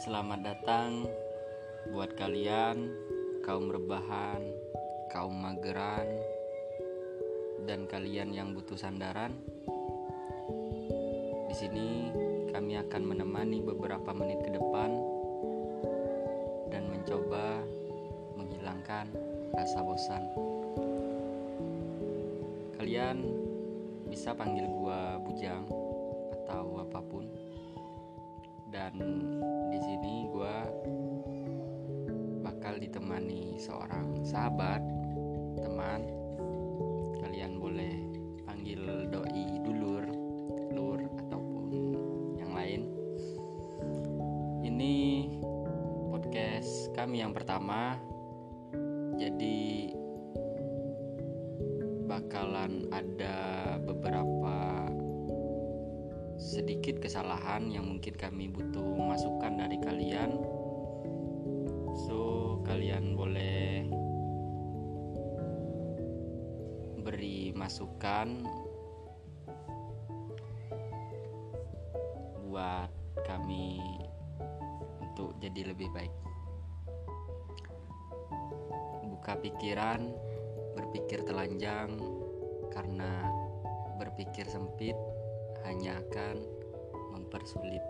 Selamat datang buat kalian kaum rebahan, kaum mageran, dan kalian yang butuh sandaran. Di sini kami akan menemani beberapa menit ke depan dan mencoba menghilangkan rasa bosan. Kalian bisa panggil gua Bujang Dan di sini gua bakal ditemani seorang sahabat, teman. Kalian boleh panggil doi dulur, lur ataupun yang lain. Ini podcast kami yang pertama. Jadi bakalan ada beberapa sedikit kesalahan yang mungkin kami butuh masukan dari kalian. So, kalian boleh beri masukan buat kami untuk jadi lebih baik. Buka pikiran, berpikir telanjang karena berpikir sempit hanya akan mempersulit.